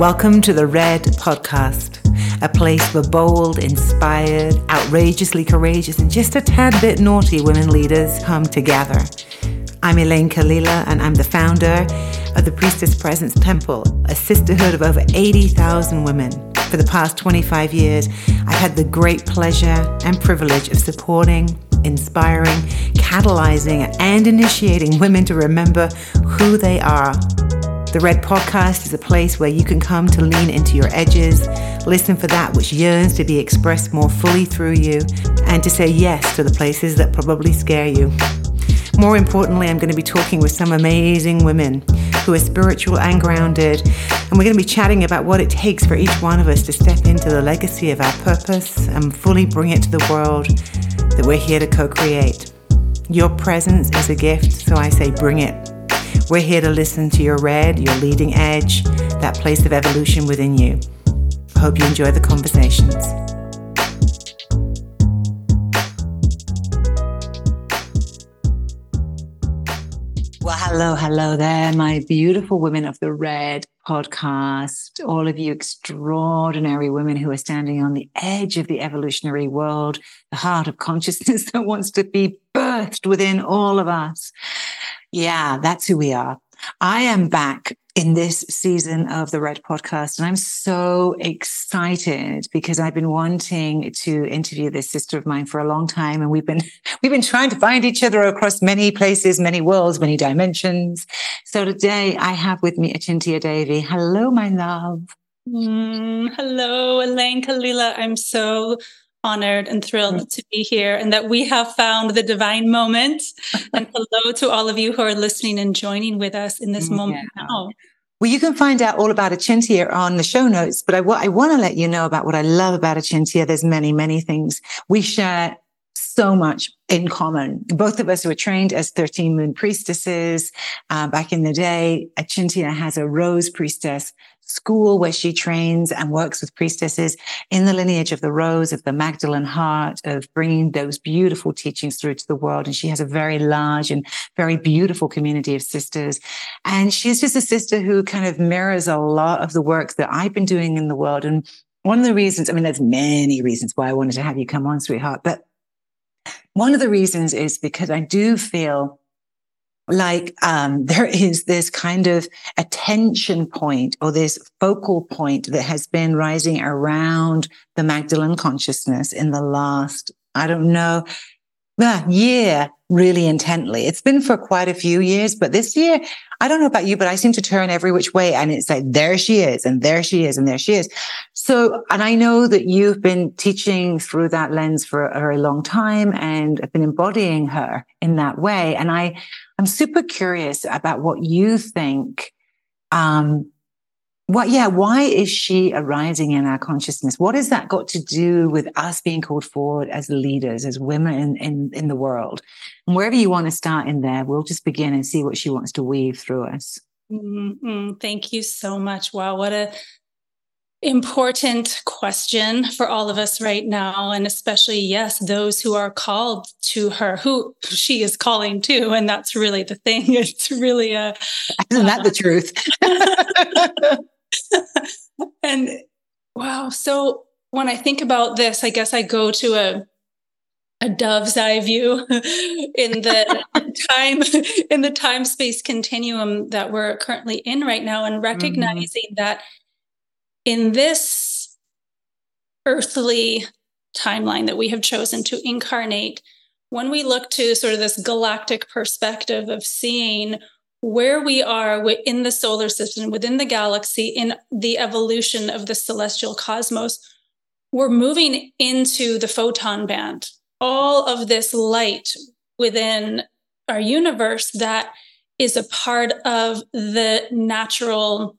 Welcome to the Red Podcast, a place for bold, inspired, outrageously courageous, and just a tad bit naughty women leaders come together. I'm Elayne Kalila, and I'm the founder of the Priestess Presence Temple, a sisterhood of over 80,000 women. For the past 25 years, I've had the great pleasure and privilege of supporting, inspiring, catalyzing, and initiating women to remember who they are the Red Podcast is a place where you can come to lean into your edges, listen for that which yearns to be expressed more fully through you, and to say yes to the places that probably scare you. More importantly, I'm going to be talking with some amazing women who are spiritual and grounded, and we're going to be chatting about what it takes for each one of us to step into the legacy of our purpose and fully bring it to the world that we're here to co create. Your presence is a gift, so I say bring it. We're here to listen to your red, your leading edge, that place of evolution within you. Hope you enjoy the conversations. Well, hello, hello there, my beautiful women of the Red podcast. All of you extraordinary women who are standing on the edge of the evolutionary world, the heart of consciousness that wants to be birthed within all of us. Yeah, that's who we are. I am back in this season of the Red Podcast, and I'm so excited because I've been wanting to interview this sister of mine for a long time, and we've been we've been trying to find each other across many places, many worlds, many dimensions. So today I have with me Achintya Devi. Hello, my love. Mm, hello, Elayne Kalila. I'm so honored and thrilled mm. to be here and that we have found the divine moment. and hello to all of you who are listening and joining with us in this moment yeah. now. Well, you can find out all about Achintya on the show notes, but I, I want to let you know about what I love about Achintya. There's many, many things. We share so much in common. Both of us were trained as 13 moon priestesses. Uh, back in the day, Achintya has a rose priestess school where she trains and works with priestesses in the lineage of the rose, of the Magdalene heart, of bringing those beautiful teachings through to the world. And she has a very large and very beautiful community of sisters. And she's just a sister who kind of mirrors a lot of the work that I've been doing in the world. And one of the reasons, I mean, there's many reasons why I wanted to have you come on, sweetheart, but one of the reasons is because I do feel like um, there is this kind of attention point or this focal point that has been rising around the Magdalene consciousness in the last, I don't know, year really intently. It's been for quite a few years, but this year, I don't know about you, but I seem to turn every which way and it's like, there she is and there she is and there she is. So, and I know that you've been teaching through that lens for a very long time and have been embodying her in that way. And I, I'm super curious about what you think, um, what, yeah, why is she arising in our consciousness? What has that got to do with us being called forward as leaders, as women in, in, in the world? And wherever you want to start in there, we'll just begin and see what she wants to weave through us. Mm-hmm. Thank you so much. Wow, what a important question for all of us right now and especially yes those who are called to her who she is calling to and that's really the thing it's really a isn't that uh, the truth and wow. So when I think about this, I guess I go to a a dove's eye view in the time in the time space continuum that we're currently in right now and mm-hmm. recognizing mm-hmm. that in this earthly timeline that we have chosen to incarnate when we look to sort of this galactic perspective of seeing where we are within the solar system, within the galaxy, in the evolution of the celestial cosmos, we're moving into the photon band. All of this light within our universe that is a part of the natural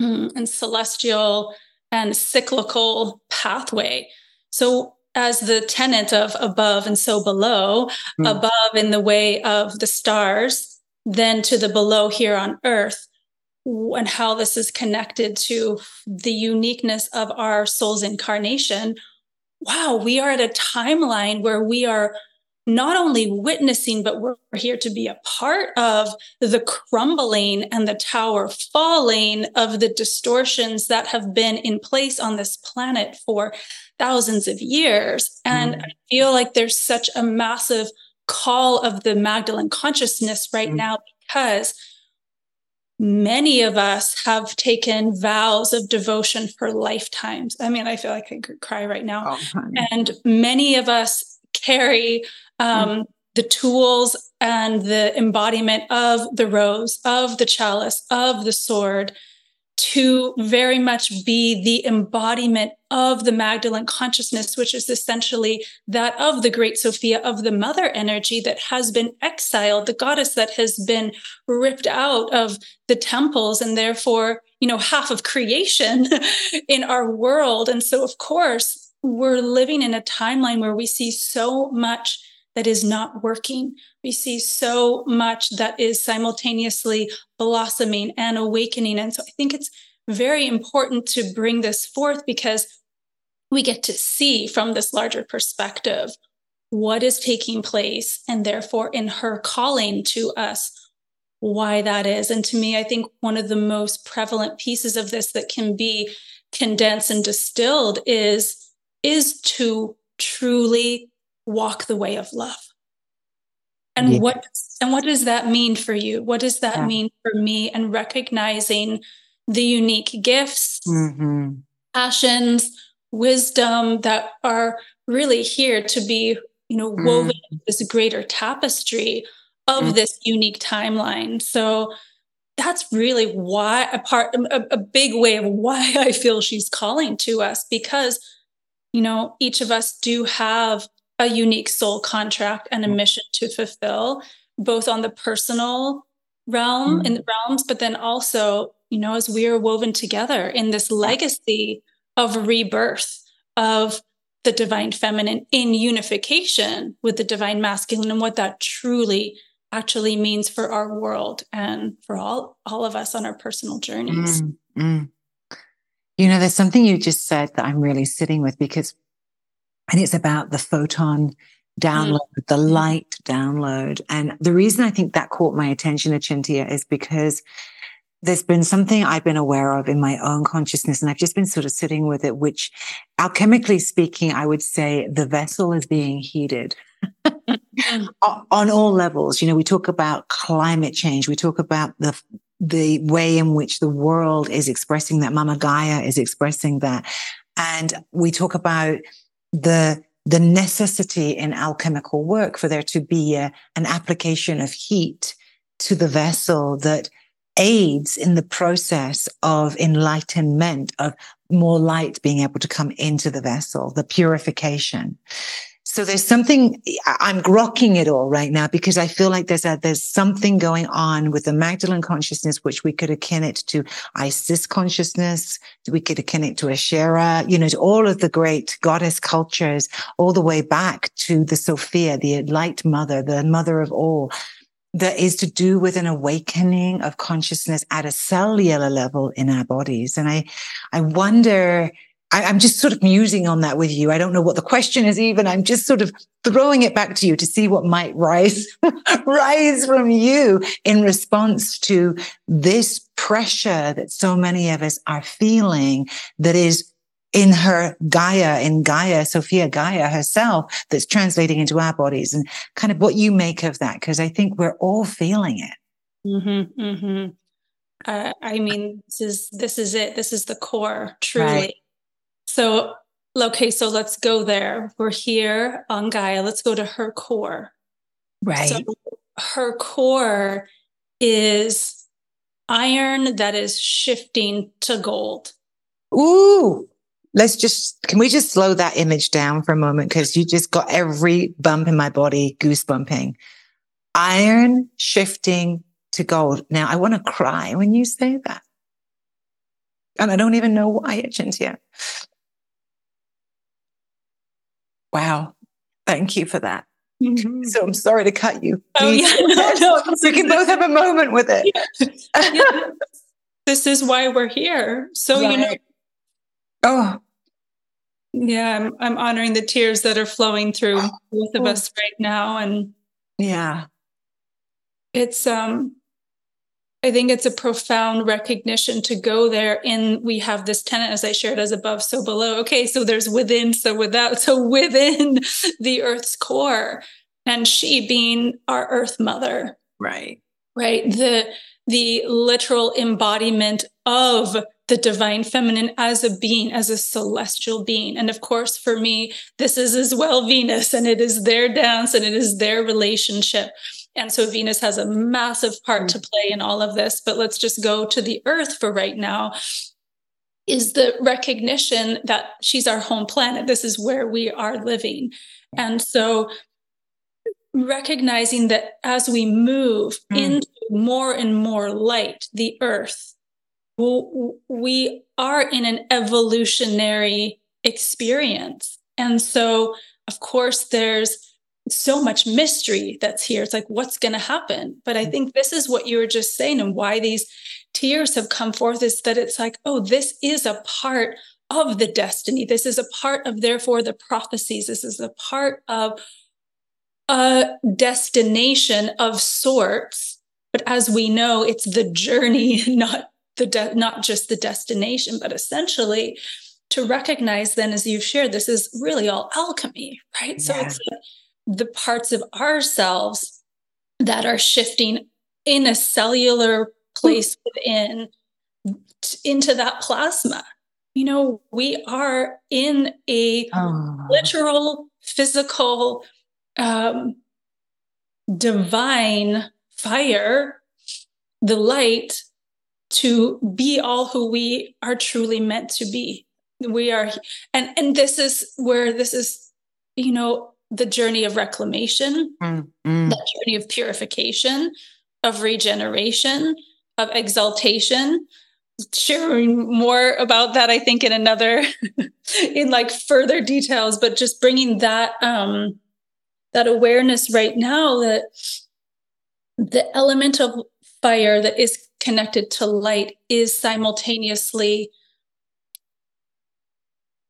and celestial and cyclical pathway. So, as the tenet of above and so below, mm. above in the way of the stars, then to the below here on earth and how this is connected to the uniqueness of our soul's incarnation wow we are at a timeline where we are not only witnessing, but we're here to be a part of the crumbling and the tower falling of the distortions that have been in place on this planet for thousands of years. And mm. I feel like there's such a massive call of the Magdalene consciousness right mm. now because many of us have taken vows of devotion for lifetimes. I mean, I feel like I could cry right now. Oh, and many of us carry um, mm. the tools and the embodiment of the rose, of the chalice, of the sword to very much be the embodiment of the Magdalene consciousness, which is essentially that of the great Sophia, of the mother energy that has been exiled, the goddess that has been ripped out of the temples and therefore, you know, half of creation in our world. And so, of course, we're living in a timeline where we see so much that is not working. We see so much that is simultaneously blossoming and awakening. And so I think it's very important to bring this forth because we get to see from this larger perspective what is taking place and therefore in her calling to us why that is and to me i think one of the most prevalent pieces of this that can be condensed and distilled is is to truly walk the way of love. And yeah. what and what does that mean for you? What does that yeah. mean for me? And recognizing the unique gifts, mm-hmm. passions, wisdom that are really here to be, you know, woven mm. this greater tapestry of mm. this unique timeline. So that's really why a part a, a big way of why I feel she's calling to us because you know each of us do have a unique soul contract and a mm. mission to fulfill, both on the personal realm mm. in the realms, but then also, you know, as we are woven together in this legacy of rebirth of the divine feminine in unification with the divine masculine and what that truly actually means for our world and for all all of us on our personal journeys. Mm, mm. You know, there's something you just said that I'm really sitting with because and it's about the photon download, mm. the light download. And the reason I think that caught my attention, Achintya, is because there's been something I've been aware of in my own consciousness, and I've just been sort of sitting with it, which alchemically speaking, I would say the vessel is being heated. on all levels. You know, we talk about climate change. We talk about the the way in which the world is expressing that. Mama Gaia is expressing that. And we talk about the the necessity in alchemical work for there to be a, an application of heat to the vessel that aids in the process of enlightenment of more light being able to come into the vessel the purification so there's something I'm grokking it all right now because I feel like there's a there's something going on with the Magdalene consciousness, which we could akin it to Isis consciousness, we could akin it to Asherah, you know, to all of the great goddess cultures, all the way back to the Sophia, the light mother, the mother of all. That is to do with an awakening of consciousness at a cellular level in our bodies. And I, I wonder, I, am just sort of musing on that with you. I don't know what the question is even. I'm just sort of throwing it back to you to see what might rise, rise from you in response to this pressure that so many of us are feeling that is in her Gaia, in Gaia, Sophia Gaia herself, that's translating into our bodies and kind of what you make of that. Cause I think we're all feeling it. Mm-hmm, mm-hmm. Uh, I mean, this is, this is it. This is the core, truly. Right so, okay, so let's go there. We're here on Gaia. Let's go to her core. Right. So her core is iron that is shifting to gold. Ooh. Let's just, can we just slow that image down for a moment? Because you just got every bump in my body goosebumping. Iron shifting to gold. Now, I want to cry when you say that. And I don't even know why, Achintya. Wow. Thank you for that. Mm-hmm. So I'm sorry to cut you. Oh, yeah. no, no, we can both have a moment with it. Yeah. This is why we're here. So, right. you know. Oh, Yeah, I'm, I'm honoring the tears that are flowing through both of us right now. And yeah, it's, um, I think it's a profound recognition to go there. And we have this tenet, as I shared, as above, so below. Okay, so there's within, so without, so within the earth's core, and she being our earth mother. Right. Right. The the literal embodiment of the divine feminine as a being, as a celestial being. And of course, for me, this is as well Venus, and it is their dance and it is their relationship. And so Venus has a massive part to play in all of this. But let's just go to the earth for right now. Is the recognition that she's our home planet. This is where we are living. And so recognizing that as we move mm. into more and more light, the earth, we are in an evolutionary experience. And so, of course, there's so much mystery that's here. It's like, what's going to happen? But I mm. think this is what you were just saying, and why these tears have come forth is that it's like, oh, this is a part of the destiny. This is a part of, therefore, the prophecies. This is a part of a destination of sorts. But as we know, it's the journey, not the de- not just the destination, but essentially to recognize then as you've shared this is really all alchemy right so it's the parts of ourselves that are shifting in a cellular place within into that plasma. You know, we are in a oh. literal, physical, um, divine fire, the light to be all who we are truly meant to be. We are, and and this is where this is, you know, the journey of reclamation, mm, mm. that journey of purification, of regeneration, of exaltation. Sharing more about that, I think, in another, in like further details, but just bringing that um, that awareness right now that the element of fire that is connected to light is simultaneously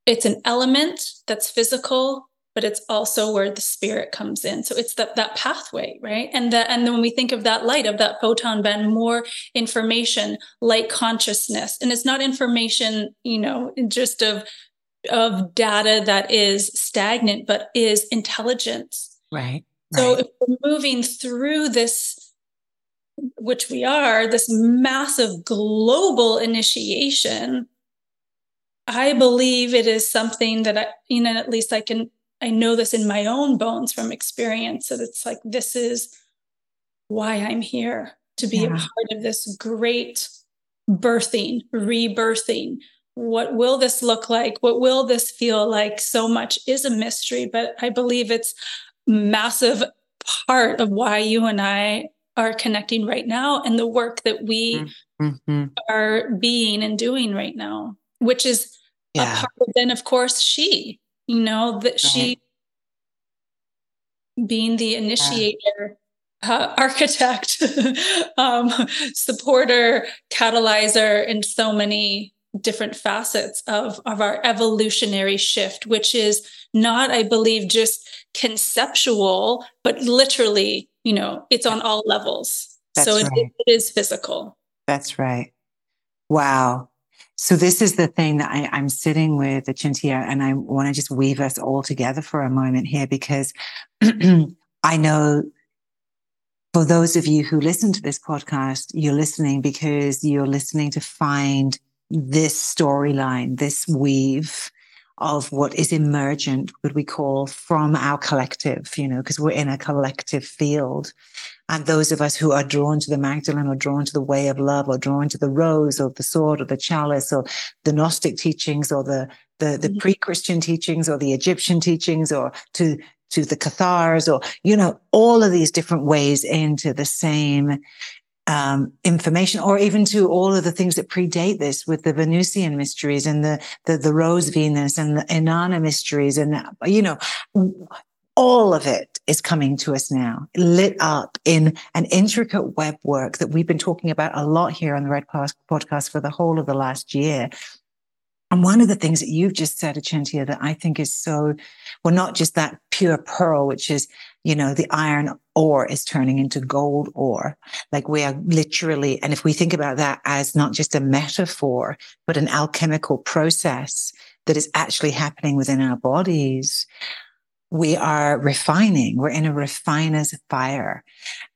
it's an element that's physical but it's also where the spirit comes in. So it's that that pathway, right? And that and then when we think of that light, of that photon band, more information, light consciousness. And it's not information, you know, just of of data that is stagnant, but is intelligence. Right. So right. if we're moving through this which we are, this massive global initiation, I believe it is something that I, you know, at least I can I know this in my own bones from experience that it's like, this is why I'm here to be yeah. a part of this great birthing, rebirthing. What will this look like? What will this feel like? So much is a mystery, but I believe it's massive part of why you and I are connecting right now and the work that we mm-hmm. are being and doing right now, which is yeah. a part of then, of course, she you know that she being the initiator uh, architect um, supporter catalyzer in so many different facets of, of our evolutionary shift which is not i believe just conceptual but literally you know it's on all levels That's so right. it, it is physical That's right. Wow. So this is the thing that I, am sitting with Chintia, and I want to just weave us all together for a moment here because I know for those of you who listen to this podcast, you're listening because you're listening to find this storyline, this weave of what is emergent, what we call from our collective, you know, because we're in a collective field. And those of us who are drawn to the Magdalene or drawn to the way of love or drawn to the rose or the sword or the chalice or the Gnostic teachings or the, the, the mm-hmm. pre-Christian teachings or the Egyptian teachings or to, to the Cathars or, you know, all of these different ways into the same um, information, or even to all of the things that predate this with the Venusian mysteries and the, the, the Rose Venus and the Inanna mysteries. And, you know, all of it is coming to us now, lit up in an intricate web work that we've been talking about a lot here on the Red Podcast for the whole of the last year. And one of the things that you've just said, Achintya, that I think is so, well, not just that pure pearl, which is, you know, the iron ore is turning into gold ore. Like we are literally, and if we think about that as not just a metaphor, but an alchemical process that is actually happening within our bodies, we are refining. We're in a refiner's fire.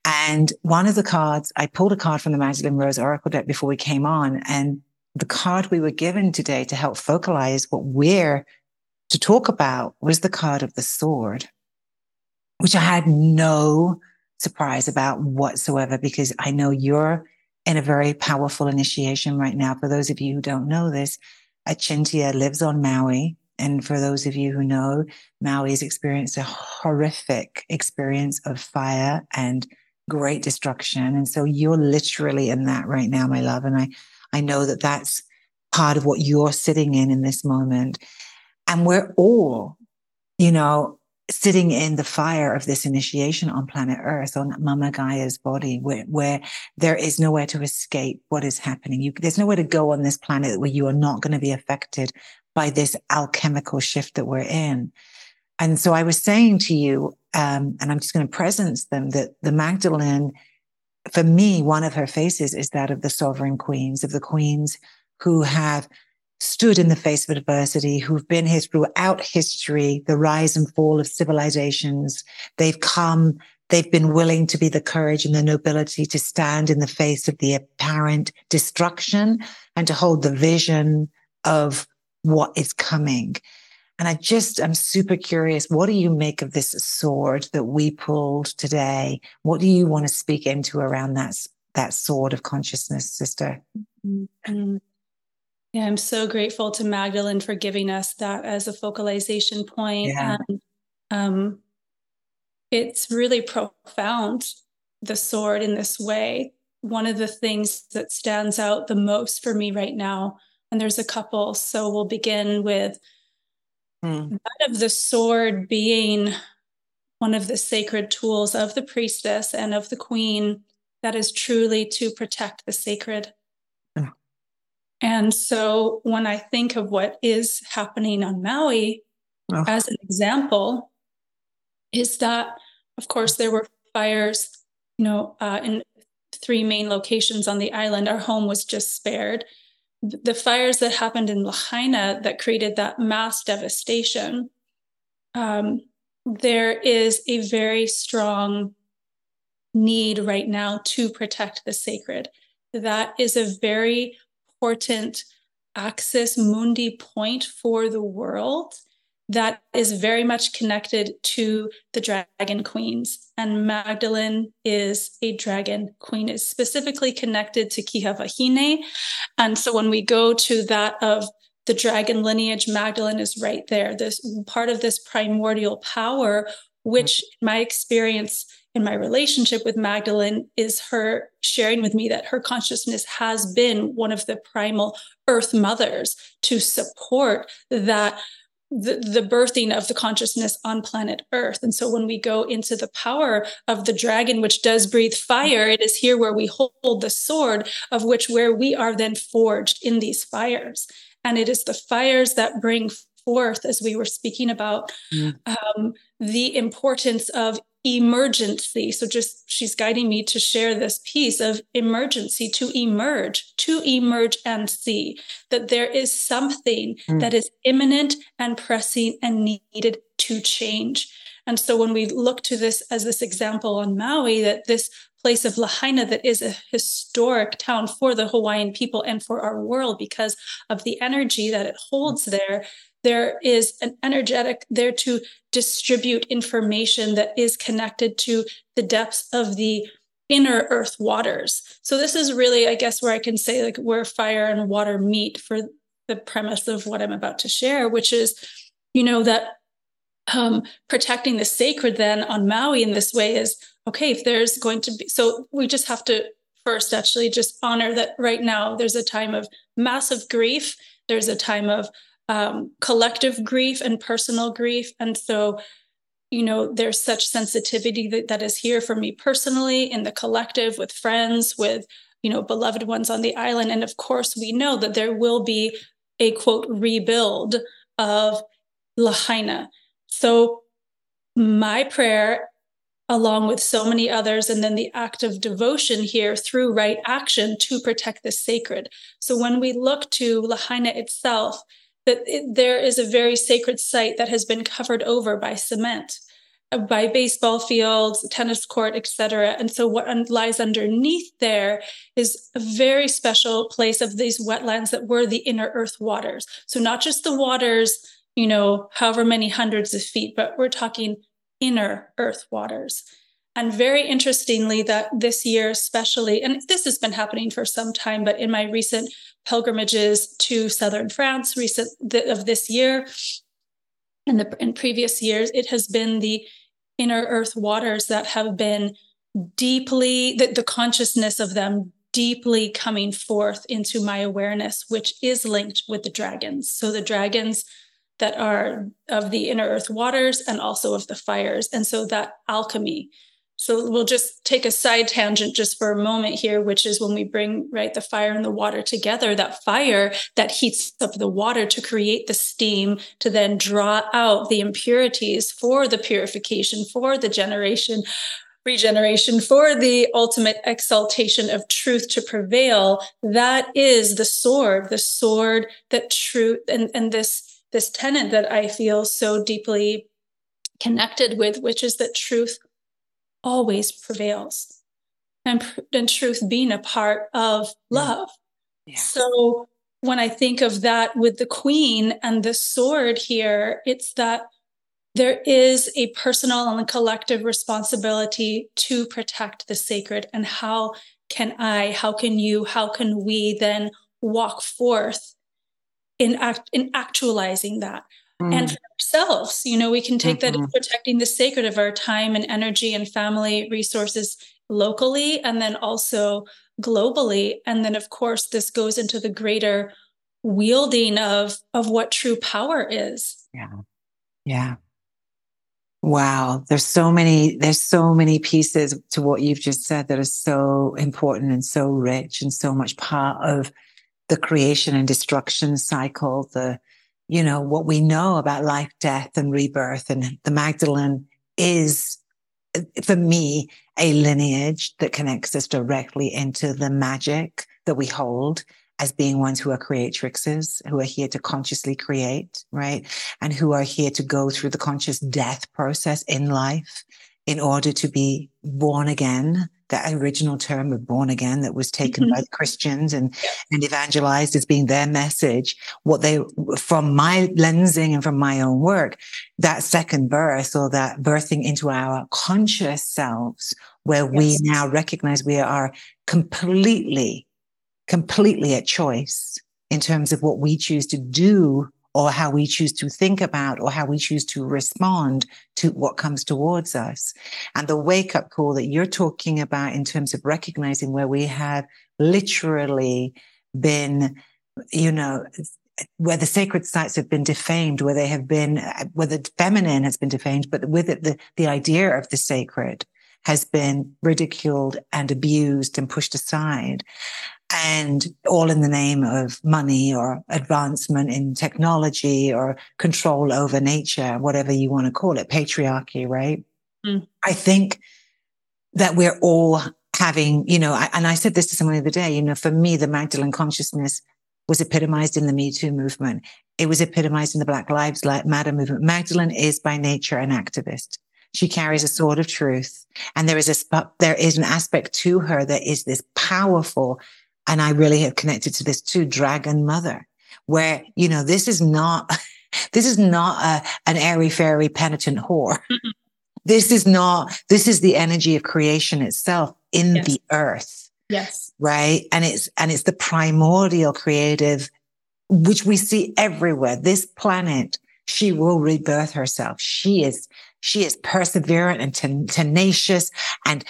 And one of the cards, I pulled a card from the Magdalene Rose Oracle deck before we came on. And the card we were given today to help focalize what we're to talk about was the card of the sword, which I had no surprise about whatsoever because I know you're in a very powerful initiation right now. For those of you who don't know this, Achintya lives on Maui. And for those of you who know, Maui has experienced a horrific experience of fire and great destruction. And so you're literally in that right now, my love. And I, I know that that's part of what you're sitting in in this moment. And we're all, you know, sitting in the fire of this initiation on planet Earth, on Mama Gaia's body, where, where there is nowhere to escape what is happening. You, there's nowhere to go on this planet where you are not going to be affected by this alchemical shift that we're in. And so I was saying to you, um, and I'm just going to presence them that the Magdalene, for me, one of her faces is that of the sovereign queens, of the queens who have stood in the face of adversity, who've been here throughout history, the rise and fall of civilizations. They've come, they've been willing to be the courage and the nobility to stand in the face of the apparent destruction and to hold the vision of what is coming. And I just, I'm super curious. What do you make of this sword that we pulled today? What do you want to speak into around that, that sword of consciousness, sister? Mm-hmm. Yeah, I'm so grateful to Magdalene for giving us that as a focalization point. Yeah. And um, it's really profound, the sword in this way. One of the things that stands out the most for me right now, and there's a couple. So we'll begin with mm. that of the sword being one of the sacred tools of the priestess and of the queen that is truly to protect the sacred and so when I think of what is happening on Maui oh. as an example, is that, of course, there were fires, you know, uh, in three main locations on the island. Our home was just spared. The fires that happened in Lahaina that created that mass devastation, um, there is a very strong need right now to protect the sacred. That is a very important axis mundi point for the world that is very much connected to the dragon queens. And Magdalene is a dragon queen, is specifically connected to Kihawahine. And so when we go to that of the dragon lineage, Magdalene is right there. This part of this primordial power, which in my experience in my relationship with Magdalene is her sharing with me that her consciousness has been one of the primal earth mothers to support that the, the birthing of the consciousness on planet earth and so when we go into the power of the dragon which does breathe fire it is here where we hold the sword of which where we are then forged in these fires and it is the fires that bring forth as we were speaking about mm. um, the importance of emergency. So just she's guiding me to share this piece of emergency to emerge, to emerge and see that there is something mm. that is imminent and pressing and needed to change. And so when we look to this as this example on Maui, that this place of Lahaina that is a historic town for the Hawaiian people and for our world because of the energy that it holds there, there is an energetic there to distribute information that is connected to the depths of the inner earth waters. So this is really, I guess, where I can say like where fire and water meet for the premise of what I'm about to share, which is, you know, that um, protecting the sacred then on Maui in this way is okay, if there's going to be, so we just have to first actually just honor that right now there's a time of massive grief. There's a time of um, collective grief and personal grief. And so, you know, there's such sensitivity that, that is here for me personally in the collective with friends, with, you know, beloved ones on the island. And of course, we know that there will be a quote rebuild of Lahaina. So my prayer along with so many others, and then the act of devotion here through right action to protect the sacred. So when we look to Lahaina itself, that it, there is a very sacred site that has been covered over by cement uh, by baseball fields tennis court etc and so what lies underneath there is a very special place of these wetlands that were the inner earth waters so not just the waters you know however many hundreds of feet but we're talking inner earth waters. And very interestingly, that this year, especially, and this has been happening for some time, but in my recent pilgrimages to southern France, recent of this year, and the in previous years, it has been the inner earth waters that have been deeply the, the consciousness of them deeply coming forth into my awareness, which is linked with the dragons. So the dragons that are of the inner earth waters and also of the fires. And so that alchemy. So we'll just take a side tangent just for a moment here, which is when we bring right the fire and the water together, that fire that heats up the water to create the steam to then draw out the impurities for the purification, for the generation, regeneration, for the ultimate exaltation of truth to prevail. That is the sword, the sword that truth and, and this this tenet that I feel so deeply connected with, which is that truth always prevails and, and truth being a part of love. Yeah. So when I think of that with the queen and the sword here, it's that there is a personal and collective responsibility to protect the sacred. And how can I, how can you, how can we then walk forth in act in actualizing that mm. and for ourselves you know we can take mm-hmm. that in protecting the sacred of our time and energy and family resources locally and then also globally. And then of course this goes into the greater wielding of of what true power is. Yeah. Yeah. Wow, there's so many there's so many pieces to what you've just said that are so important and so rich and so much part of the creation and destruction cycle, the, you know, what we know about life, death and rebirth. And the Magdalene is, for me, a lineage that connects us directly into the magic that we hold as being ones who are creatrixes, who are here to consciously create, right? And who are here to go through the conscious death process in life in order to be born again that original term of born again that was taken mm-hmm. by the Christians and, and evangelized as being their message. What they, from my lensing and from my own work, that second birth or that birthing into our conscious selves, where yes. we now recognize we are completely, completely at choice in terms of what we choose to do or how we choose to think about or how we choose to respond to what comes towards us. And the wake up call that you're talking about in terms of recognizing where we have literally been, you know, where the sacred sites have been defamed, where they have been, where the feminine has been defamed, but with it, the, the idea of the sacred has been ridiculed and abused and pushed aside and all in the name of money or advancement in technology or control over nature, whatever you want to call it, patriarchy, right? Mm. I think that we're all having, you know, I, and I said this to someone the other day, you know, for me, the Magdalene consciousness was epitomized in the Me Too movement. It was epitomized in the Black Lives Matter movement. Magdalene is by nature an activist. She carries a sword of truth. And there is a, there is an aspect to her that is this powerful and I really have connected to this too, Dragon Mother, where, you know, this is not, this is not a, an airy fairy penitent whore. This is not, this is the energy of creation itself in yes. the earth. Yes. Right. And it's, and it's the primordial creative, which we see everywhere. This planet, she will rebirth herself. She is, she is perseverant and ten- tenacious and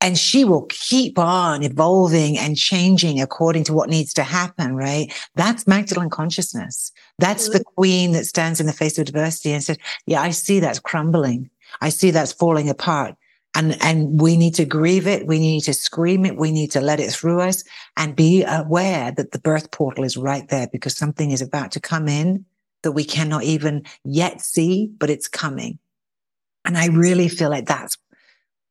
and she will keep on evolving and changing according to what needs to happen, right? That's Magdalene consciousness. That's the queen that stands in the face of adversity and says, yeah, I see that's crumbling. I see that's falling apart. And, and we need to grieve it. We need to scream it. We need to let it through us and be aware that the birth portal is right there because something is about to come in that we cannot even yet see, but it's coming. And I really feel like that's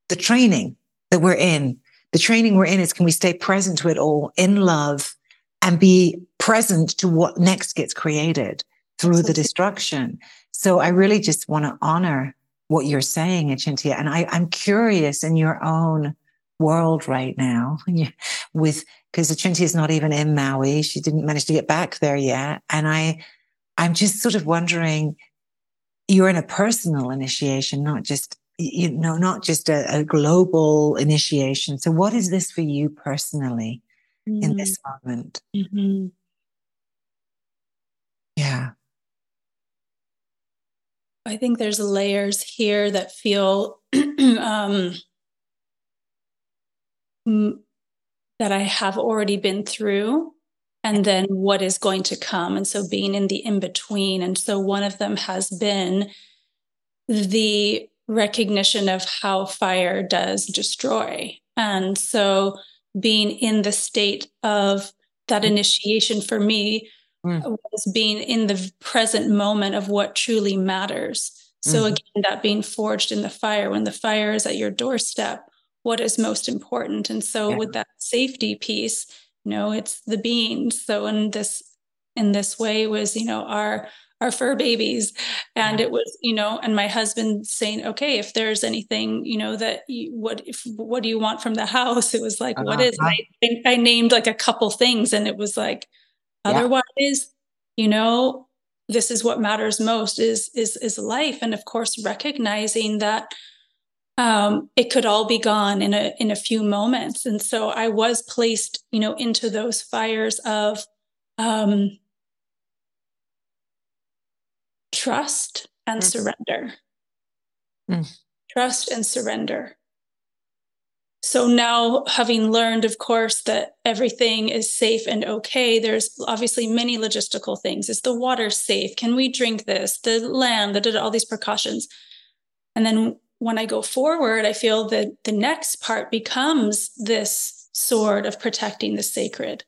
the training that we're in. The training we're in is can we stay present to it all in love and be present to what next gets created through the destruction. So I really just want to honor what you're saying, Achintya. And I, I'm curious in your own world right now with, because Achintya is not even in Maui. She didn't manage to get back there yet. And I, I'm just sort of wondering, you're in a personal initiation, not just, you know, not just a, a global initiation. So what is this for you personally mm-hmm. in this moment? Mm-hmm. Yeah. I think there's layers here that feel um, that I have already been through, and then what is going to come. And so being in the in between. And so one of them has been the recognition of how fire does destroy. And so being in the state of that mm. initiation for me mm. was being in the present moment of what truly matters. So mm again, that being forged in the fire, when the fire is at your doorstep, what is most important? And so yeah. with that safety piece, you know, it's the beings. So in this in this way was, you know, our our fur babies. And it was you know and my husband saying okay if there's anything you know that you, what if what do you want from the house? It was like uh-huh. what is I, I named like a couple things and it was like Otherwise, you know, this is what matters most is is is life, and of course, recognizing that um, it could all be gone in a in a few moments. And so I was placed, you know, into those fires of um, trust and mm. surrender. Mm. Trust and surrender so now having learned of course that everything is safe and okay there's obviously many logistical things is the water safe can we drink this the land that did all these precautions and then when i go forward i feel that the next part becomes this sword of protecting the sacred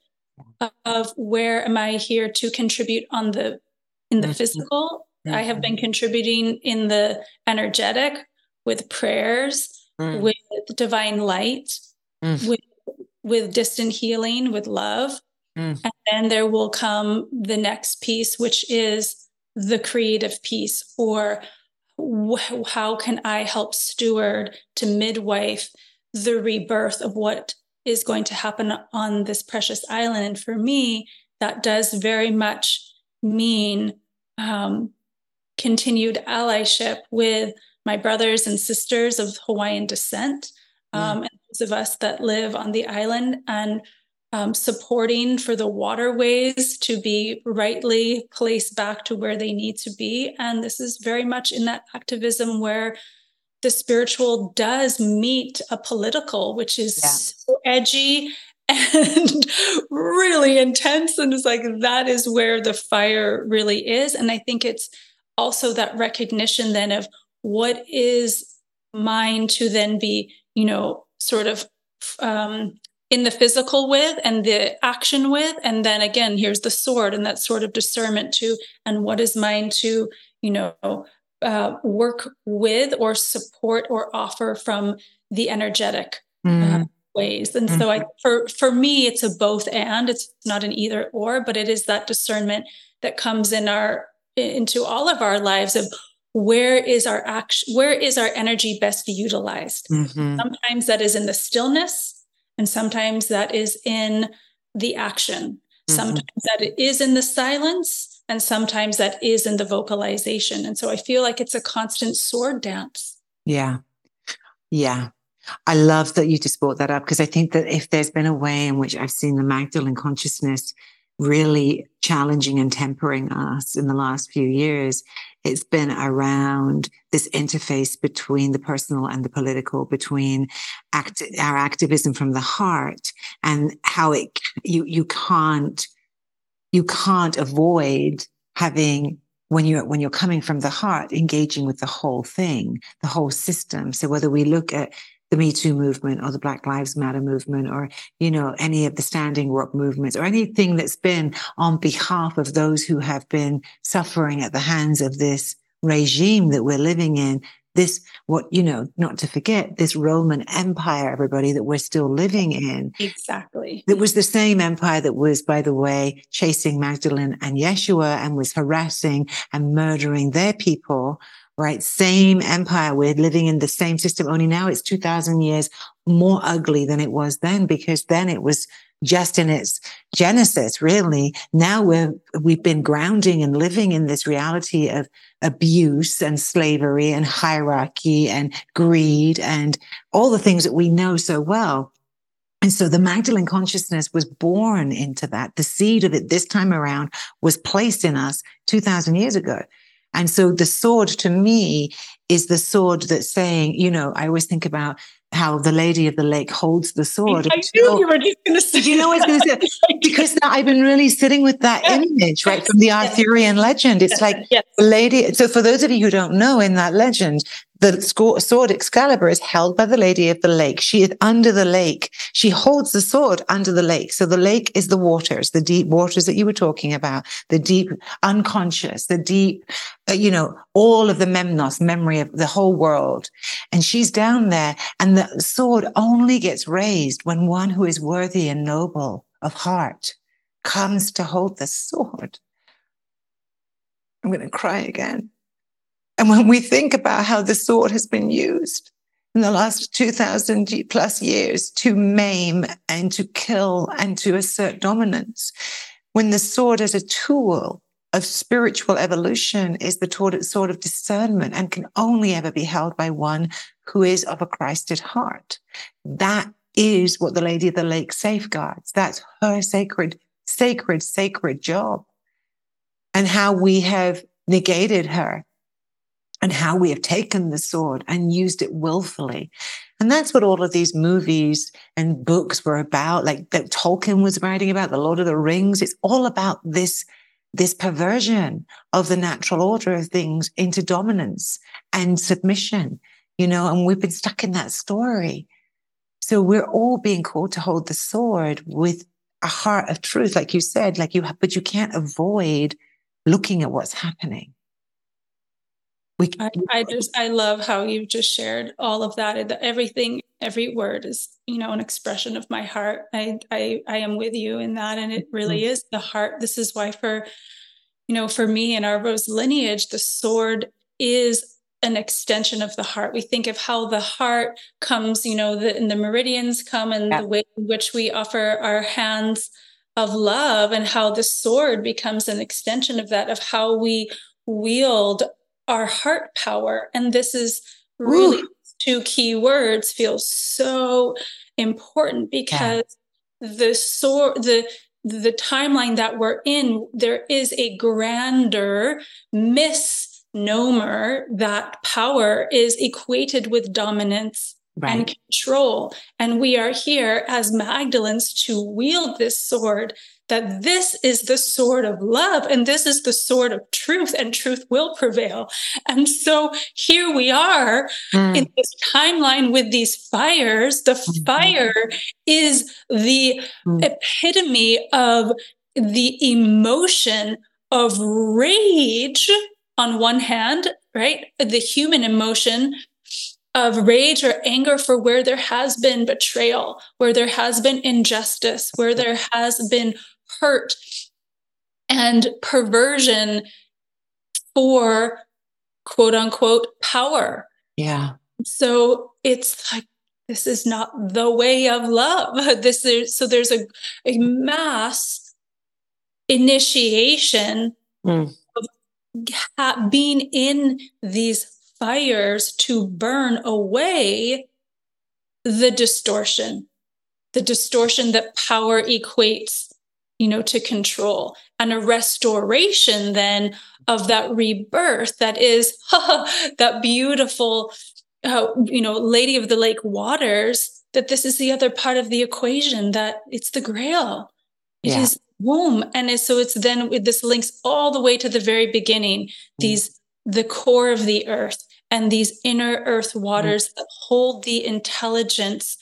of where am i here to contribute on the in the mm-hmm. physical mm-hmm. i have been contributing in the energetic with prayers mm. with divine light, mm. with with distant healing, with love. Mm. And then there will come the next piece, which is the creative piece, or wh- how can I help steward to midwife the rebirth of what is going to happen on this precious island? And for me, that does very much mean um, continued allyship with my brothers and sisters of Hawaiian descent, mm. um, and those of us that live on the island, and um, supporting for the waterways to be rightly placed back to where they need to be. And this is very much in that activism where the spiritual does meet a political, which is yeah. so edgy and really intense. And it's like that is where the fire really is. And I think it's also that recognition then of what is mine to then be, you know, sort of um, in the physical with and the action with. And then again, here's the sword and that sort of discernment to, and what is mine to, you know, uh, work with or support or offer from the energetic mm. uh, ways. And mm-hmm. so I, for, for me, it's a both and it's not an either or, but it is that discernment that comes in our, into all of our lives of where is our action where is our energy best utilized? Mm-hmm. sometimes that is in the stillness and sometimes that is in the action. Mm-hmm. sometimes that is in the silence and sometimes that is in the vocalization. And so i feel like it's a constant sword dance. Yeah. Yeah. I love that you just brought that up because I think that if there's been a way in which I've seen the Magdalene consciousness really challenging and tempering us in the last few years, it's been around this interface between the personal and the political, between our activism from the heart and how it, you, you can't, you can't avoid having when you're when you're coming from the heart engaging with the whole thing the whole system. So whether we look at the Me Too movement or the Black Lives Matter movement or, you know, any of the Standing Rock movements or anything that's been on behalf of those who have been suffering at the hands of this regime that we're living in. This, what, you know, not to forget this Roman Empire, everybody that we're still living in. Exactly. It was the same empire that was, by the way, chasing Magdalene and Yeshua and was harassing and murdering their people right? Same empire. We're living in the same system, only now it's 2000 years more ugly than it was then because then it was just in its genesis, really. Now we're, we've been grounding and living in this reality of abuse and slavery and hierarchy and greed and all the things that we know so well. And so the Magdalene consciousness was born into that. The seed of it this time around was placed in us 2000 years ago. And so the sword to me is the sword that's saying, you know, I always think about how the lady of the lake holds the sword. I knew you were just going to say. You know, I was going to say because now I've been really sitting with that image, right, from the Arthurian legend. It's like yes. the lady. So, for those of you who don't know, in that legend, the sword Excalibur is held by the Lady of the Lake. She is under the lake. She holds the sword under the lake. So the lake is the waters, the deep waters that you were talking about, the deep unconscious, the deep, uh, you know, all of the memnos, memory of the whole world. And she's down there and the sword only gets raised when one who is worthy and noble of heart comes to hold the sword. I'm going to cry again. And when we think about how the sword has been used in the last 2000 plus years to maim and to kill and to assert dominance, when the sword as a tool of spiritual evolution is the sword of discernment and can only ever be held by one who is of a Christed heart. That is what the Lady of the Lake safeguards. That's her sacred, sacred, sacred job. And how we have negated her and how we have taken the sword and used it willfully. And that's what all of these movies and books were about, like that Tolkien was writing about, The Lord of the Rings. It's all about this, this perversion of the natural order of things into dominance and submission, you know, and we've been stuck in that story. So we're all being called to hold the sword with a heart of truth, like you said, like you, but you can't avoid looking at what's happening. We, I, I just I love how you just shared all of that. Everything, every word is you know an expression of my heart. I I I am with you in that, and it really mm-hmm. is the heart. This is why for you know for me in our rose lineage, the sword is an extension of the heart. We think of how the heart comes, you know, the, and the meridians come and yeah. the way in which we offer our hands of love and how the sword becomes an extension of that, of how we wield our heart power. And this is really Ooh. two key words feel so important because yeah. the sword, the the timeline that we're in, there is a grander misnomer that power is equated with dominance right. and control. And we are here as Magdalens to wield this sword that this is the sword of love and this is the sword of truth and truth will prevail. And so here we are mm. in this timeline with these fires. The mm-hmm. fire is the mm. epitome of the emotion of rage on one hand, right? The human emotion of rage or anger for where there has been betrayal, where there has been injustice, where there has been hurt and perversion for quote unquote power. Yeah. So it's like this is not the way of love. This is so there's a, a mass initiation mm. of ha- being in these fires to burn away the distortion, the distortion that power equates you know, to control and a restoration then of that rebirth that is that beautiful, uh, you know, Lady of the Lake waters, that this is the other part of the equation, that it's the grail. It yeah. is womb. And so it's then this links all the way to the very beginning, mm. these the core of the earth and these inner earth waters mm. that hold the intelligence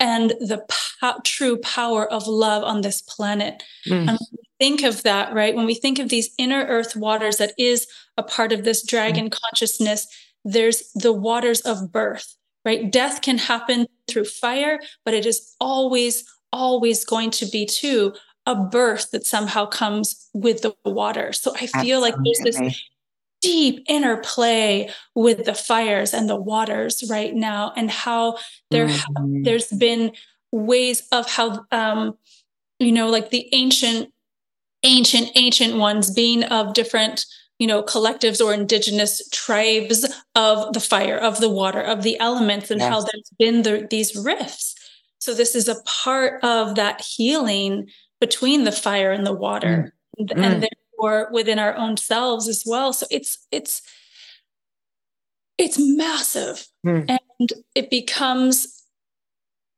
and the po- true power of love on this planet. Mm. And think of that, right? When we think of these inner earth waters that is a part of this dragon mm. consciousness, there's the waters of birth, right? Death can happen through fire, but it is always, always going to be too a birth that somehow comes with the water. So I feel Absolutely. like there's this deep interplay with the fires and the waters right now and how there mm-hmm. there's been ways of how um you know like the ancient ancient ancient ones being of different you know collectives or indigenous tribes of the fire of the water of the elements and yes. how there's been the, these rifts so this is a part of that healing between the fire and the water mm. and, and mm or within our own selves as well. So it's it's it's massive. Mm. and it becomes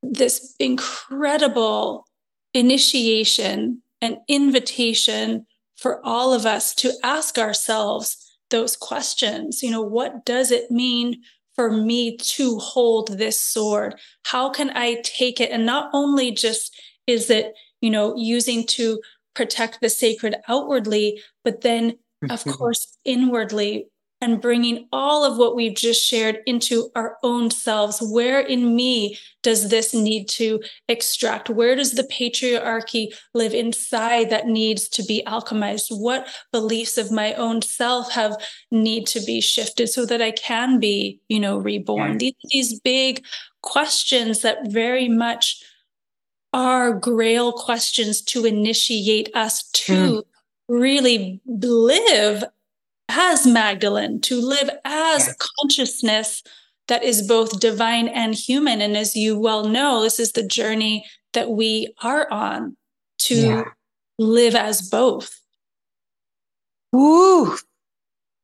this incredible initiation and invitation for all of us to ask ourselves those questions. You know what does it mean for me to hold this sword? How can i take it? And not only just is it you know using to protect the sacred outwardly, but then, of mm-hmm. course, inwardly and bringing all of what we've just shared into our own selves. Where in me does this need to extract? Where does the patriarchy live inside that needs to be alchemized? What beliefs of my own self have need to be shifted so that I can be, you know, reborn? These, these big questions that very much are grail questions to initiate us to mm. really live as Magdalene, to live as consciousness that is both divine and human. And as you well know, this is the journey that we are on to yeah. live as both. Ooh.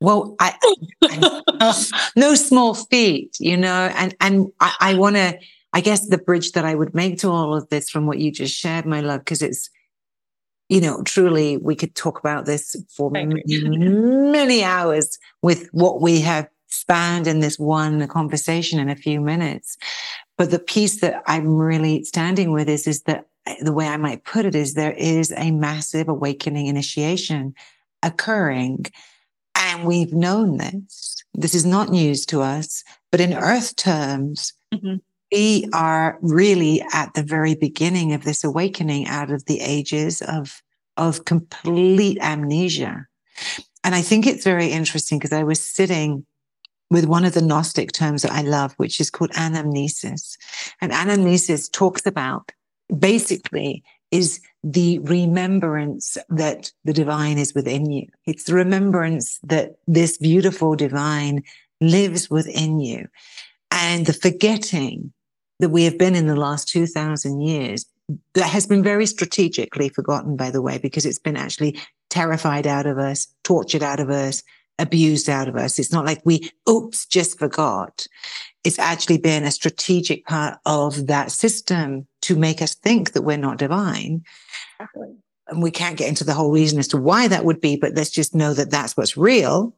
Well, I, I no small feat, you know, and and I, I want to I guess the bridge that I would make to all of this from what you just shared, my love, because it's, you know, truly we could talk about this for many hours with what we have spanned in this one conversation in a few minutes. But the piece that I'm really standing with is, is that the way I might put it is there is a massive awakening initiation occurring. And we've known this. This is not news to us, but in earth terms, mm-hmm we are really at the very beginning of this awakening out of the ages of, of complete amnesia. And I think it's very interesting because I was sitting with one of the Gnostic terms that I love, which is called anamnesis. And anamnesis talks about basically is the remembrance that the divine is within you. It's the remembrance that this beautiful divine lives within you and the forgetting that we have been in the last 2000 years that has been very strategically forgotten, by the way, because it's been actually terrified out of us, tortured out of us, abused out of us. It's not like we, oops, just forgot. It's actually been a strategic part of that system to make us think that we're not divine. Exactly. And we can't get into the whole reason as to why that would be, but let's just know that that's what's real.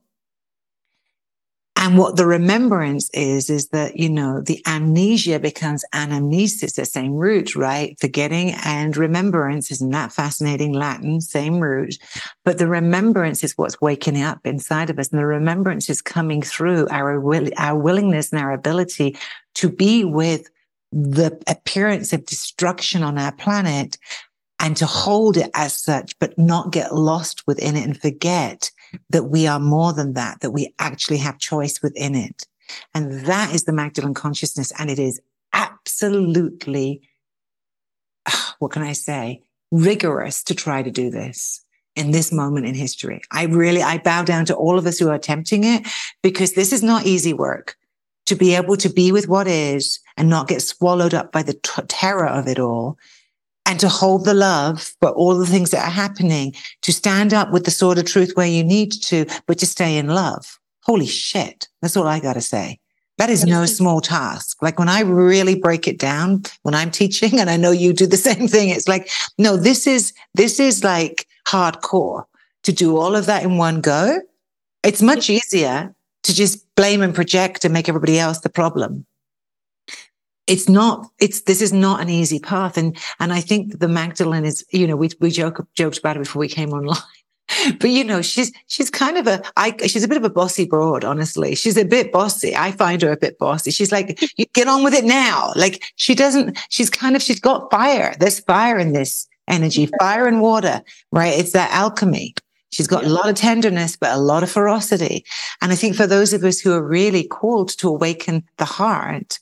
And what the remembrance is, is that, you know, the amnesia becomes anamnesis, the same root, right? Forgetting and remembrance. Isn't that fascinating? Latin, same root. But the remembrance is what's waking up inside of us. And the remembrance is coming through our, will, our willingness and our ability to be with the appearance of destruction on our planet and to hold it as such, but not get lost within it and forget that we are more than that, that we actually have choice within it. And that is the Magdalene consciousness. And it is absolutely, ah, what can I say, rigorous to try to do this in this moment in history. I really, I bow down to all of us who are attempting it because this is not easy work to be able to be with what is and not get swallowed up by the t- terror of it all and to hold the love for all the things that are happening, to stand up with the sword of truth where you need to, but to stay in love. Holy shit. That's all I got to say. That is no small task. Like when I really break it down, when I'm teaching, and I know you do the same thing, it's like, no, this is, this is like hardcore to do all of that in one go. It's much easier to just blame and project and make everybody else the problem. It's not, it's, this is not an easy path. And, and I think the Magdalene is, you know, we, we joke, joked about it before we came online but you know, she's she's kind of a I she's a bit of a bossy broad, honestly. She's a bit bossy. I find her a bit bossy. She's like, you get on with it now. Like she doesn't, she's kind of she's got fire. There's fire in this energy, fire and water, right? It's that alchemy. She's got a lot of tenderness, but a lot of ferocity. And I think for those of us who are really called to awaken the heart,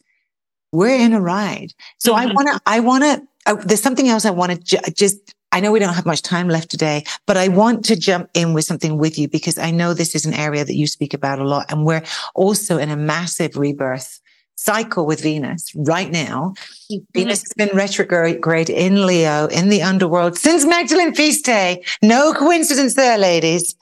we're in a ride. So mm-hmm. I want to, I want to, uh, there's something else I want to ju- just I know we don't have much time left today, but I want to jump in with something with you because I know this is an area that you speak about a lot. And we're also in a massive rebirth cycle with Venus right now. Mm-hmm. Venus has been retrograde in Leo in the underworld since Magdalene Feast Day. No coincidence there, ladies.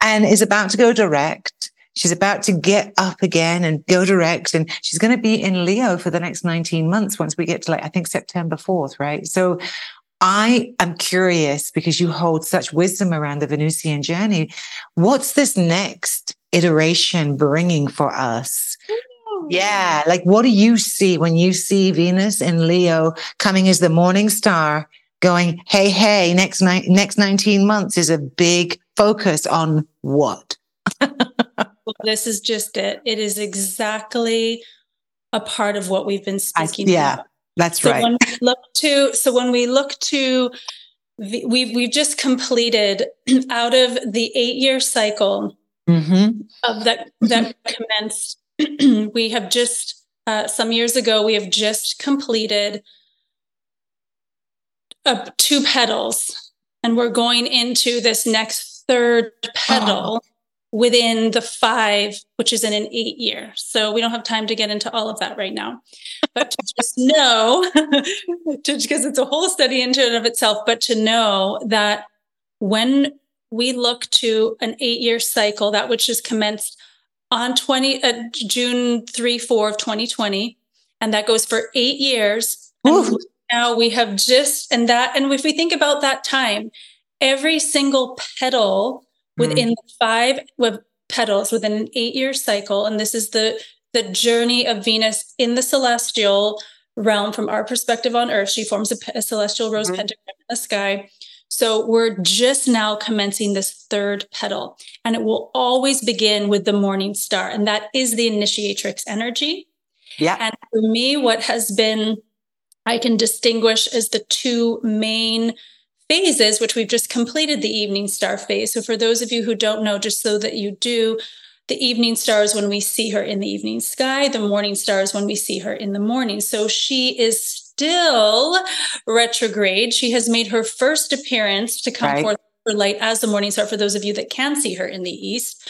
And is about to go direct. She's about to get up again and go direct. And she's going to be in Leo for the next 19 months once we get to like, I think September 4th, right? So I am curious because you hold such wisdom around the Venusian journey. What's this next iteration bringing for us? Yeah. Like, what do you see when you see Venus in Leo coming as the morning star going, Hey, hey, next night, next 19 months is a big focus on what? this is just it. It is exactly a part of what we've been speaking I, yeah. about. That's so right. When we look to, so when we look to, we've we've just completed out of the eight year cycle mm-hmm. of that that commenced. we have just uh, some years ago we have just completed uh, two petals, and we're going into this next third petal. Oh within the five, which is in an eight year. So we don't have time to get into all of that right now. But to just know, because it's a whole study into and of itself, but to know that when we look to an eight year cycle, that which is commenced on 20, uh, June 3, 4 of 2020, and that goes for eight years. now we have just, and that, and if we think about that time, every single petal within mm. five with petals within an eight year cycle. And this is the, the journey of Venus in the celestial realm from our perspective on Earth. She forms a, a celestial rose mm-hmm. pentagram in the sky. So we're just now commencing this third petal, and it will always begin with the morning star, and that is the initiatrix energy. Yeah. And for me, what has been, I can distinguish as the two main phases, which we've just completed the evening star phase. So, for those of you who don't know, just so that you do, the evening star is when we see her in the evening sky, the morning star is when we see her in the morning. So, she is still retrograde. She has made her first appearance to come right. forth for light as the morning star for those of you that can see her in the east.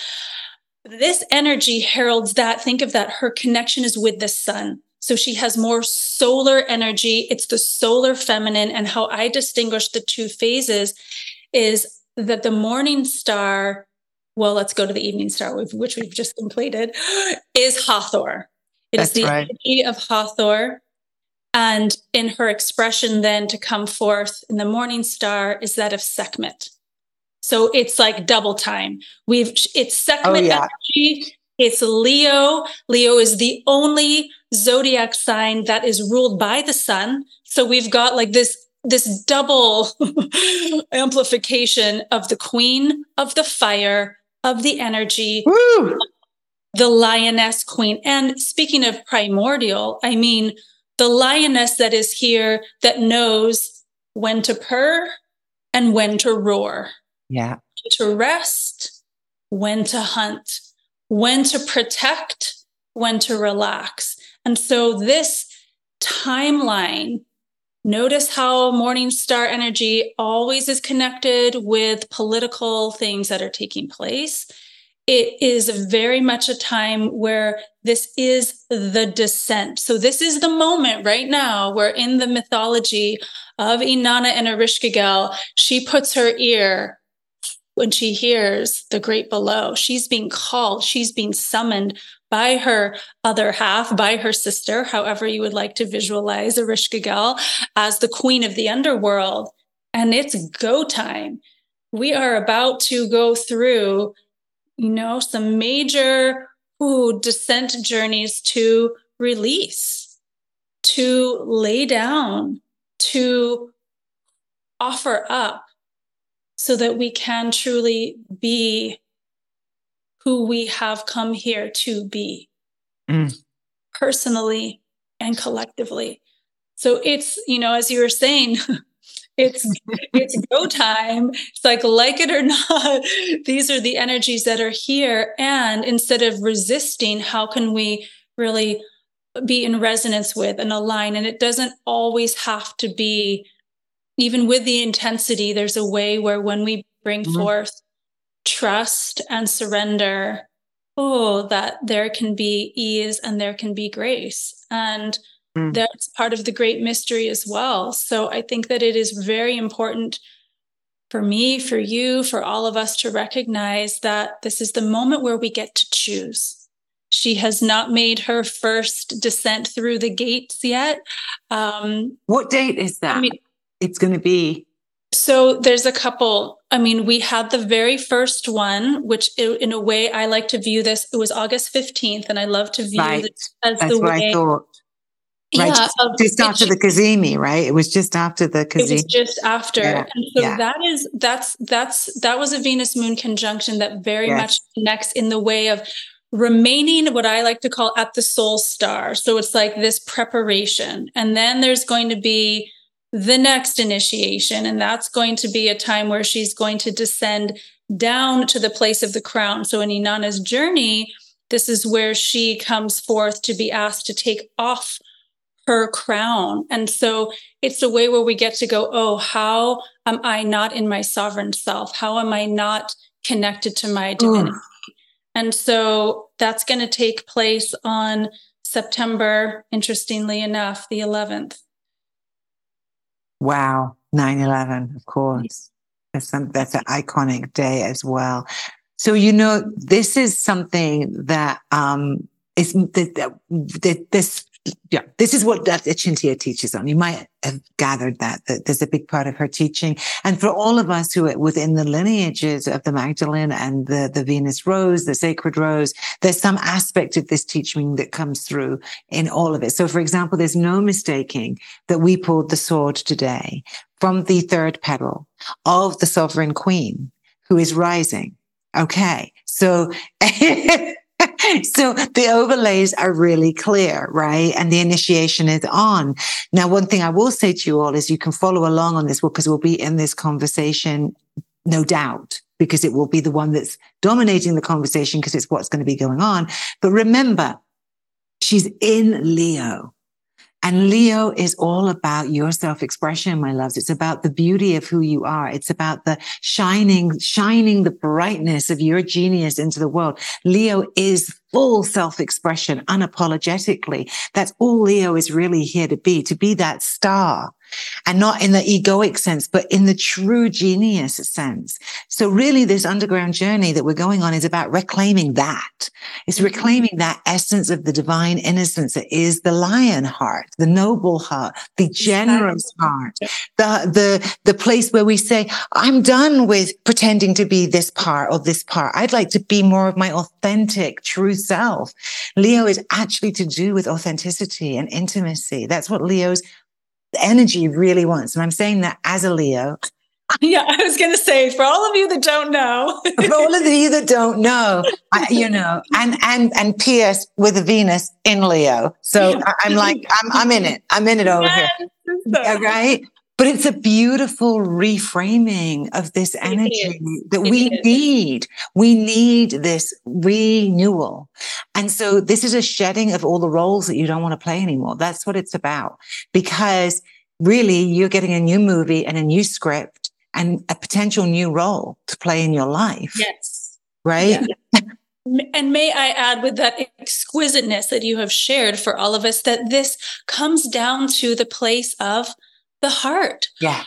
This energy heralds that. Think of that. Her connection is with the sun. So she has more solar energy. It's the solar feminine. And how I distinguish the two phases is that the morning star, well, let's go to the evening star, which we've just completed, is Hathor. It That's is the right. energy of Hathor. And in her expression, then to come forth in the morning star is that of Sekhmet. So it's like double time. We've it's Sekhmet oh, yeah. energy it's Leo. Leo is the only zodiac sign that is ruled by the sun. So we've got like this this double amplification of the queen of the fire of the energy Woo! the lioness queen and speaking of primordial i mean the lioness that is here that knows when to purr and when to roar yeah to rest when to hunt when to protect, when to relax. And so this timeline, notice how morning star energy always is connected with political things that are taking place. It is very much a time where this is the descent. So this is the moment right now where in the mythology of Inanna and Ereshkigal, she puts her ear when she hears the great below. She's being called, she's being summoned by her other half, by her sister, however you would like to visualize Ereshkigal as the queen of the underworld. And it's go time. We are about to go through, you know, some major ooh, descent journeys to release, to lay down, to offer up so that we can truly be who we have come here to be mm. personally and collectively. So it's, you know, as you were saying, it's it's go time. It's like like it or not, these are the energies that are here. And instead of resisting, how can we really be in resonance with and align? And it doesn't always have to be even with the intensity, there's a way where when we bring mm-hmm. forth trust and surrender, oh, that there can be ease and there can be grace. And mm. that's part of the great mystery as well. So I think that it is very important for me, for you, for all of us to recognize that this is the moment where we get to choose. She has not made her first descent through the gates yet. Um, what date is that? I mean, it's going to be? So there's a couple. I mean, we had the very first one, which in a way I like to view this. It was August 15th, and I love to view right. this as That's the what way. I thought. Right, yeah, just, just after the Cazimi, right? It was just after the Cazimi. It was just after, yeah. and so yeah. that is that's that's that was a Venus Moon conjunction that very yes. much connects in the way of remaining what I like to call at the soul star. So it's like this preparation, and then there's going to be the next initiation. And that's going to be a time where she's going to descend down to the place of the crown. So in Inanna's journey, this is where she comes forth to be asked to take off her crown. And so it's a way where we get to go, oh, how am I not in my sovereign self? How am I not connected to my divinity? Mm. And so that's going to take place on September, interestingly enough, the 11th. Wow. 9 11, of course. That's, some, that's an iconic day as well. So, you know, this is something that um, is that, that this yeah, this is what that Chintia teaches on. You might have gathered that, that there's a big part of her teaching. And for all of us who are within the lineages of the Magdalene and the, the Venus rose, the sacred rose, there's some aspect of this teaching that comes through in all of it. So for example, there's no mistaking that we pulled the sword today from the third petal of the sovereign queen who is rising. Okay. So so the overlays are really clear, right? And the initiation is on. Now, one thing I will say to you all is you can follow along on this because we'll be in this conversation, no doubt, because it will be the one that's dominating the conversation because it's what's going to be going on. But remember, she's in Leo. And Leo is all about your self-expression, my loves. It's about the beauty of who you are. It's about the shining, shining the brightness of your genius into the world. Leo is full self-expression unapologetically. That's all Leo is really here to be, to be that star and not in the egoic sense, but in the true genius sense. So really this underground journey that we're going on is about reclaiming that. It's mm-hmm. reclaiming that essence of the divine innocence that is the lion heart, the noble heart, the generous heart, the, the, the place where we say, I'm done with pretending to be this part or this part. I'd like to be more of my authentic, true self. Leo is actually to do with authenticity and intimacy. That's what Leo's energy really wants. And I'm saying that as a Leo. Yeah, I was going to say for all of you that don't know, for all of you that don't know, I, you know, and and and P.S. with a Venus in Leo, so I, am like I'm I'm in it. I'm in it over yes, here. So. right? But it's a beautiful reframing of this energy that it we is. need. We need this renewal. And so this is a shedding of all the roles that you don't want to play anymore. That's what it's about. Because really you're getting a new movie and a new script and a potential new role to play in your life. Yes. Right? Yeah. And may I add with that exquisiteness that you have shared for all of us that this comes down to the place of the heart. Yeah.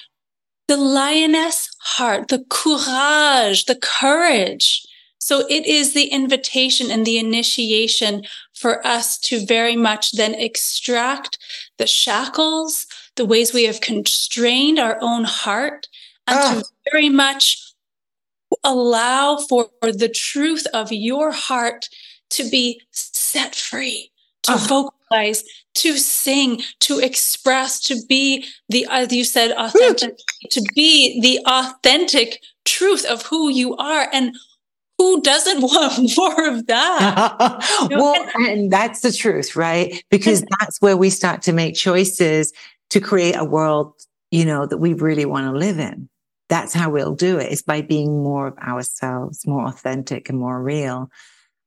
The lioness heart, the courage, the courage. So it is the invitation and the initiation for us to very much then extract the shackles, the ways we have constrained our own heart, and oh. to ah. very much allow for the truth of your heart to be set free, to oh. Vocalize, to sing, to express, to be the, as you said, authentic, to be the authentic truth of who you are. And who doesn't want more of that? well, and that's the truth, right? Because that's where we start to make choices to create a world, you know, that we really want to live in. That's how we'll do it is by being more of ourselves, more authentic and more real.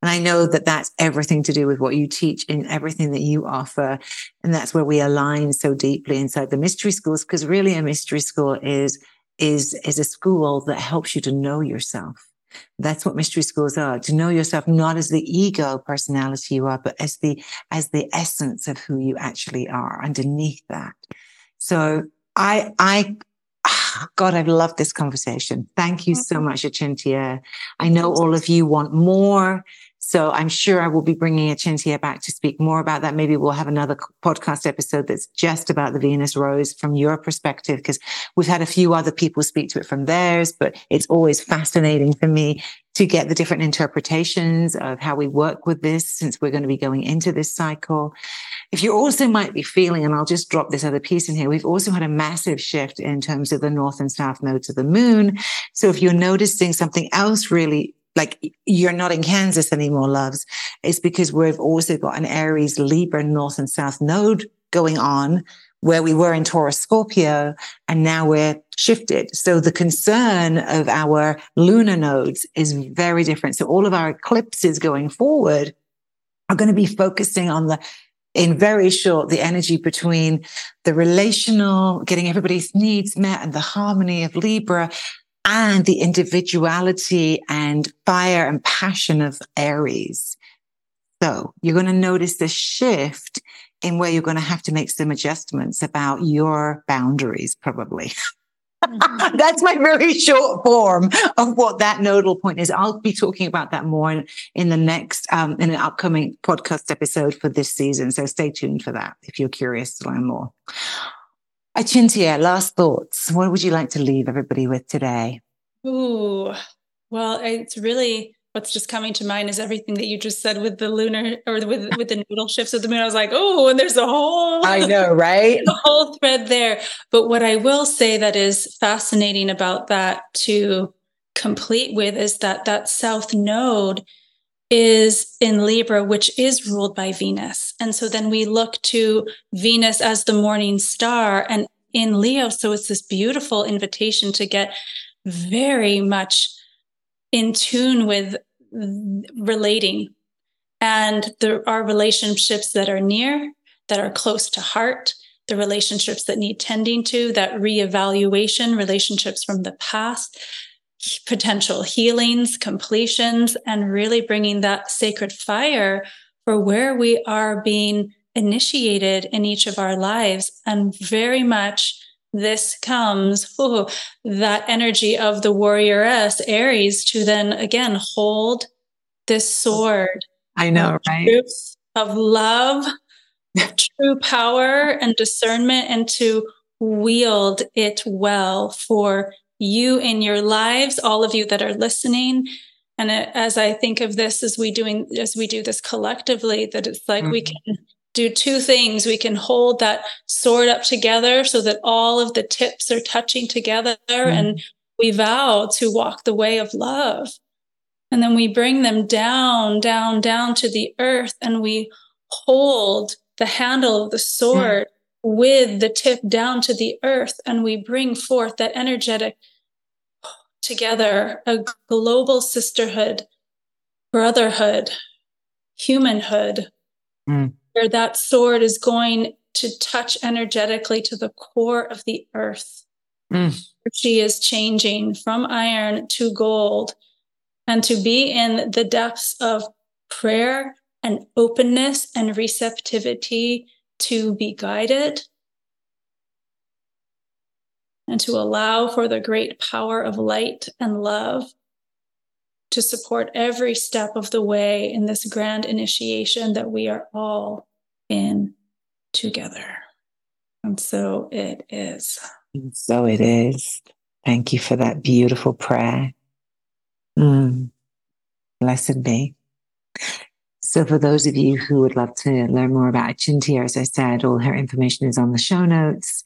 And I know that that's everything to do with what you teach in everything that you offer. And that's where we align so deeply inside the mystery schools, because really a mystery school is, is, is a school that helps you to know yourself. That's what mystery schools are, to know yourself not as the ego personality you are, but as the, as the essence of who you actually are underneath that. So I, I, God, I've loved this conversation. Thank you so mm-hmm. much, Achintya. I know all of you want more. So I'm sure I will be bringing Achintya back to speak more about that. Maybe we'll have another podcast episode that's just about the Venus rose from your perspective, because we've had a few other people speak to it from theirs, but it's always fascinating for me to get the different interpretations of how we work with this since we're going to be going into this cycle. If you also might be feeling, and I'll just drop this other piece in here, we've also had a massive shift in terms of the north and south nodes of the moon. So if you're noticing something else really like you're not in Kansas anymore, loves, it's because we've also got an Aries, Libra, North and South node going on where we were in Taurus, Scorpio, and now we're shifted. So the concern of our lunar nodes is very different. So all of our eclipses going forward are going to be focusing on the in very short, the energy between the relational, getting everybody's needs met and the harmony of Libra and the individuality and fire and passion of Aries. So you're going to notice the shift in where you're going to have to make some adjustments about your boundaries, probably. Mm-hmm. That's my very short form of what that nodal point is. I'll be talking about that more in, in the next, um, in an upcoming podcast episode for this season. So stay tuned for that if you're curious to learn more. Achintya, last thoughts. What would you like to leave everybody with today? Ooh, well, it's really what's just coming to mind is everything that you just said with the lunar or with with the nodal shifts of the moon. I was like, oh, and there's a whole I know, right? The whole thread there. But what I will say that is fascinating about that to complete with is that that south node is in Libra, which is ruled by Venus. And so then we look to Venus as the morning star and in Leo. So it's this beautiful invitation to get very much in tune with relating. And there are relationships that are near, that are close to heart, the relationships that need tending to, that reevaluation, relationships from the past potential healings, completions, and really bringing that sacred fire for where we are being initiated in each of our lives. And very much this comes, oh, that energy of the warrioress, Aries, to then again hold this sword. I know, right? Of love, true power and discernment, and to wield it well for you in your lives, all of you that are listening. And as I think of this, as we doing, as we do this collectively, that it's like mm-hmm. we can do two things. We can hold that sword up together so that all of the tips are touching together mm-hmm. and we vow to walk the way of love. And then we bring them down, down, down to the earth and we hold the handle of the sword mm-hmm. with the tip down to the earth and we bring forth that energetic together, a global sisterhood, brotherhood, humanhood, mm. where that sword is going to touch energetically to the core of the earth. Mm. She is changing from iron to gold and to be in the depths of prayer and openness and receptivity to be guided and to allow for the great power of light and love to support every step of the way in this grand initiation that we are all in together. And so it is. So it is. Thank you for that beautiful prayer. Mm. Blessed be. So, for those of you who would love to learn more about Achintya, as I said, all her information is on the show notes.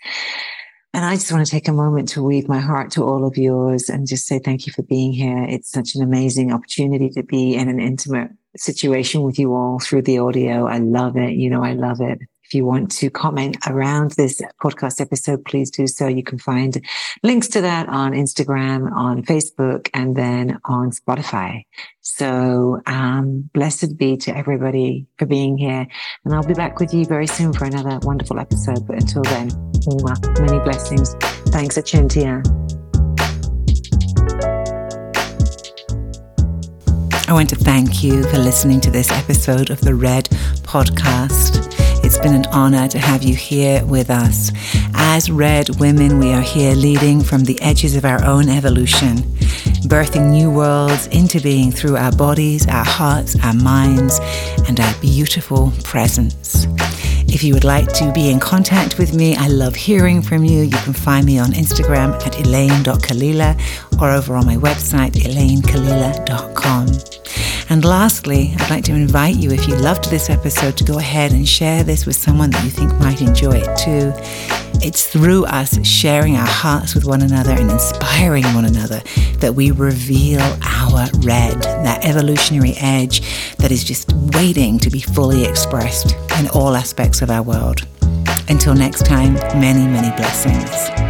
And I just want to take a moment to weave my heart to all of yours and just say thank you for being here. It's such an amazing opportunity to be in an intimate situation with you all through the audio. I love it. You know, I love it. You want to comment around this podcast episode, please do so. You can find links to that on Instagram, on Facebook, and then on Spotify. So, um, blessed be to everybody for being here. And I'll be back with you very soon for another wonderful episode. But until then, many blessings. Thanks, Achintya. I want to thank you for listening to this episode of the Red Podcast. It's been an honor to have you here with us. As Red Women, we are here leading from the edges of our own evolution, birthing new worlds into being through our bodies, our hearts, our minds, and our beautiful presence. If you would like to be in contact with me, I love hearing from you. You can find me on Instagram at elayne.kalila or over on my website, elaynekalila.com. And lastly, I'd like to invite you, if you loved this episode, to go ahead and share this with someone that you think might enjoy it too. It's through us sharing our hearts with one another and inspiring one another that we reveal our red, that evolutionary edge that is just waiting to be fully expressed in all aspects of our world. Until next time, many, many blessings.